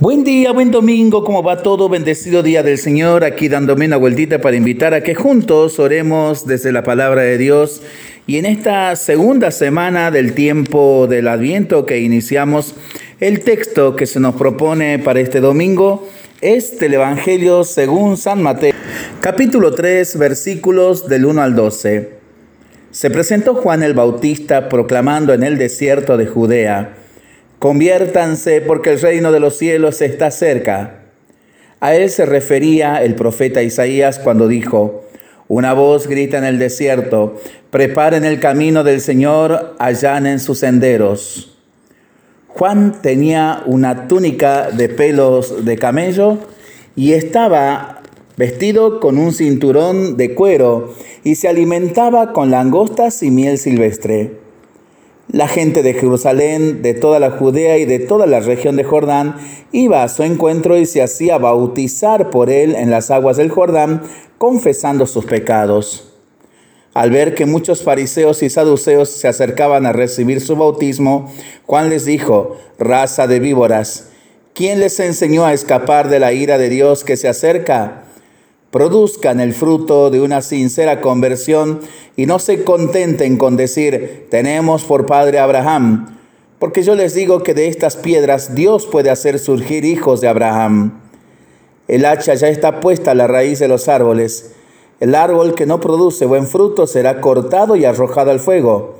Buen día, buen domingo, ¿cómo va todo? Bendecido día del Señor, aquí dándome una vueltita para invitar a que juntos oremos desde la palabra de Dios. Y en esta segunda semana del tiempo del Adviento que iniciamos, el texto que se nos propone para este domingo es del Evangelio según San Mateo, capítulo 3, versículos del 1 al 12. Se presentó Juan el Bautista proclamando en el desierto de Judea, Conviértanse porque el reino de los cielos está cerca. A él se refería el profeta Isaías cuando dijo, una voz grita en el desierto, preparen el camino del Señor, allanen sus senderos. Juan tenía una túnica de pelos de camello y estaba vestido con un cinturón de cuero y se alimentaba con langostas y miel silvestre. La gente de Jerusalén, de toda la Judea y de toda la región de Jordán iba a su encuentro y se hacía bautizar por él en las aguas del Jordán, confesando sus pecados. Al ver que muchos fariseos y saduceos se acercaban a recibir su bautismo, Juan les dijo, raza de víboras, ¿quién les enseñó a escapar de la ira de Dios que se acerca? Produzcan el fruto de una sincera conversión y no se contenten con decir, tenemos por padre Abraham, porque yo les digo que de estas piedras Dios puede hacer surgir hijos de Abraham. El hacha ya está puesta a la raíz de los árboles. El árbol que no produce buen fruto será cortado y arrojado al fuego.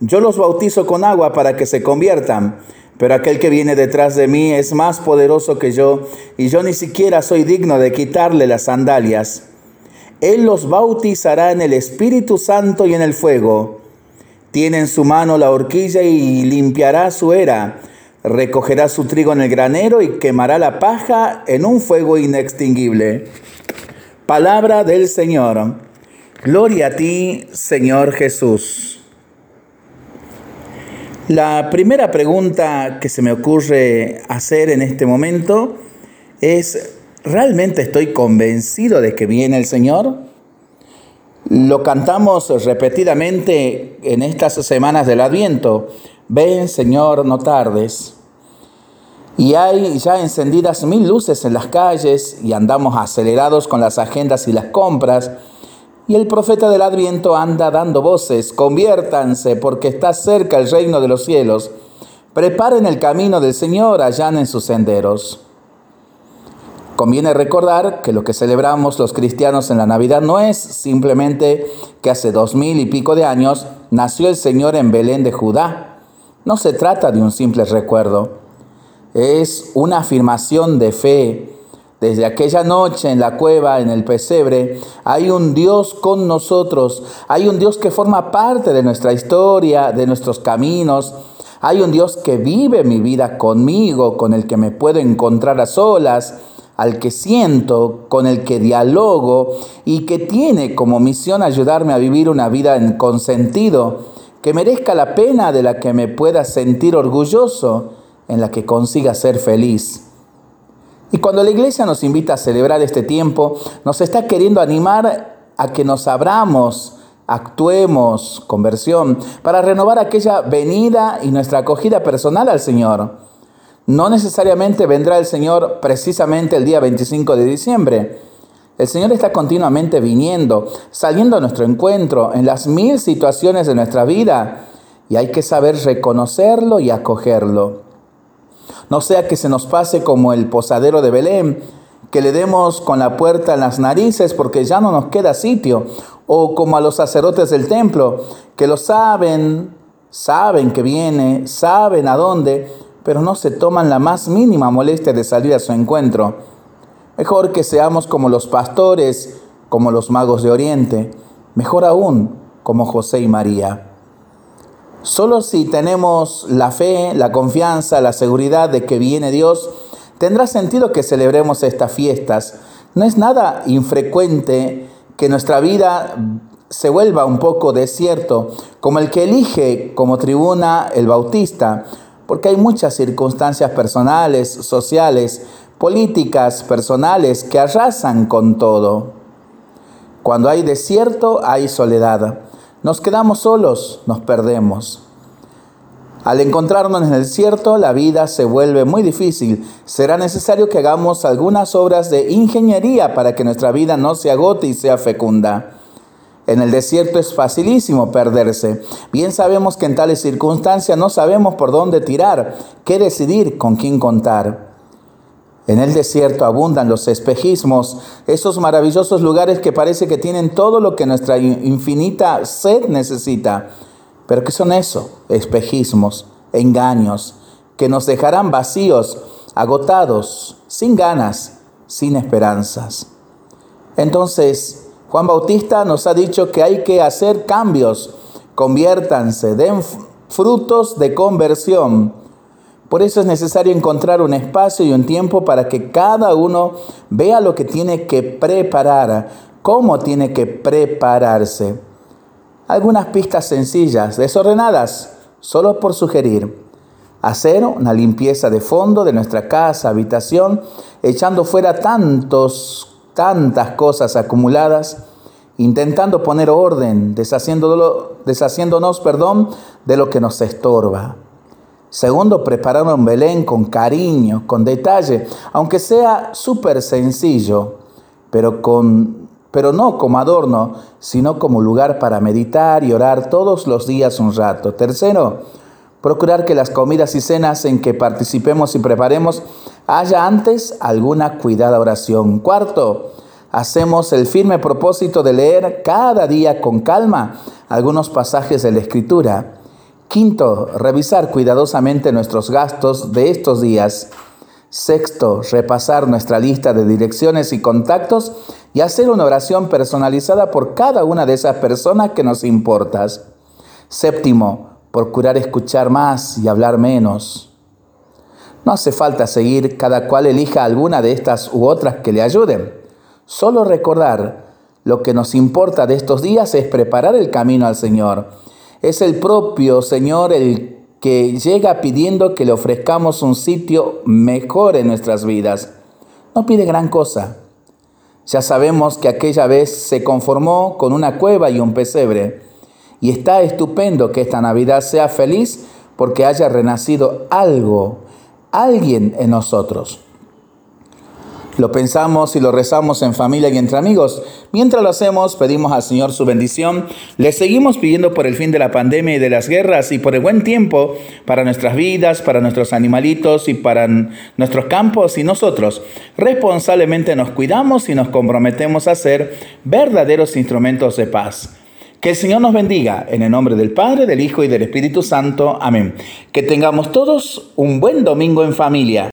Yo los bautizo con agua para que se conviertan pero aquel que viene detrás de mí es más poderoso que yo, y yo ni siquiera soy digno de quitarle las sandalias. Él los bautizará en el Espíritu Santo y en el fuego. Tiene en su mano la horquilla y limpiará su era. Recogerá su trigo en el granero y quemará la paja en un fuego inextinguible. Palabra del Señor. Gloria a ti, Señor Jesús. La primera pregunta que se me ocurre hacer en este momento es, ¿realmente estoy convencido de que viene el Señor? Lo cantamos repetidamente en estas semanas del Adviento. Ven, Señor, no tardes. Y hay ya encendidas mil luces en las calles y andamos acelerados con las agendas y las compras. Y el profeta del Adviento anda dando voces, conviértanse porque está cerca el reino de los cielos, preparen el camino del Señor, en sus senderos. Conviene recordar que lo que celebramos los cristianos en la Navidad no es simplemente que hace dos mil y pico de años nació el Señor en Belén de Judá. No se trata de un simple recuerdo, es una afirmación de fe desde aquella noche en la cueva, en el pesebre, hay un Dios con nosotros, hay un Dios que forma parte de nuestra historia, de nuestros caminos, hay un Dios que vive mi vida conmigo, con el que me puedo encontrar a solas, al que siento, con el que dialogo y que tiene como misión ayudarme a vivir una vida en consentido, que merezca la pena de la que me pueda sentir orgulloso, en la que consiga ser feliz. Cuando la iglesia nos invita a celebrar este tiempo, nos está queriendo animar a que nos abramos, actuemos, conversión, para renovar aquella venida y nuestra acogida personal al Señor. No necesariamente vendrá el Señor precisamente el día 25 de diciembre. El Señor está continuamente viniendo, saliendo a nuestro encuentro en las mil situaciones de nuestra vida y hay que saber reconocerlo y acogerlo. No sea que se nos pase como el posadero de Belén, que le demos con la puerta en las narices porque ya no nos queda sitio. O como a los sacerdotes del templo, que lo saben, saben que viene, saben a dónde, pero no se toman la más mínima molestia de salir a su encuentro. Mejor que seamos como los pastores, como los magos de Oriente, mejor aún como José y María. Solo si tenemos la fe, la confianza, la seguridad de que viene Dios, tendrá sentido que celebremos estas fiestas. No es nada infrecuente que nuestra vida se vuelva un poco desierto, como el que elige como tribuna el bautista, porque hay muchas circunstancias personales, sociales, políticas, personales que arrasan con todo. Cuando hay desierto, hay soledad. Nos quedamos solos, nos perdemos. Al encontrarnos en el desierto, la vida se vuelve muy difícil. Será necesario que hagamos algunas obras de ingeniería para que nuestra vida no se agote y sea fecunda. En el desierto es facilísimo perderse. Bien sabemos que en tales circunstancias no sabemos por dónde tirar, qué decidir, con quién contar. En el desierto abundan los espejismos, esos maravillosos lugares que parece que tienen todo lo que nuestra infinita sed necesita. Pero ¿qué son eso? Espejismos, engaños, que nos dejarán vacíos, agotados, sin ganas, sin esperanzas. Entonces, Juan Bautista nos ha dicho que hay que hacer cambios, conviértanse, den frutos de conversión por eso es necesario encontrar un espacio y un tiempo para que cada uno vea lo que tiene que preparar, cómo tiene que prepararse. Algunas pistas sencillas, desordenadas, solo por sugerir. Hacer una limpieza de fondo de nuestra casa, habitación, echando fuera tantos, tantas cosas acumuladas, intentando poner orden, deshaciéndonos, perdón, de lo que nos estorba. Segundo, preparar un Belén con cariño, con detalle, aunque sea súper sencillo, pero, con, pero no como adorno, sino como lugar para meditar y orar todos los días un rato. Tercero, procurar que las comidas y cenas en que participemos y preparemos haya antes alguna cuidada oración. Cuarto, hacemos el firme propósito de leer cada día con calma algunos pasajes de la Escritura. Quinto, revisar cuidadosamente nuestros gastos de estos días. Sexto, repasar nuestra lista de direcciones y contactos y hacer una oración personalizada por cada una de esas personas que nos importas. Séptimo, procurar escuchar más y hablar menos. No hace falta seguir, cada cual elija alguna de estas u otras que le ayuden. Solo recordar, lo que nos importa de estos días es preparar el camino al Señor es el propio Señor el que llega pidiendo que le ofrezcamos un sitio mejor en nuestras vidas. No pide gran cosa. Ya sabemos que aquella vez se conformó con una cueva y un pesebre. Y está estupendo que esta Navidad sea feliz porque haya renacido algo, alguien en nosotros. Lo pensamos y lo rezamos en familia y entre amigos. Mientras lo hacemos, pedimos al Señor su bendición. Le seguimos pidiendo por el fin de la pandemia y de las guerras y por el buen tiempo para nuestras vidas, para nuestros animalitos y para nuestros campos y nosotros. Responsablemente nos cuidamos y nos comprometemos a ser verdaderos instrumentos de paz. Que el Señor nos bendiga en el nombre del Padre, del Hijo y del Espíritu Santo. Amén. Que tengamos todos un buen domingo en familia.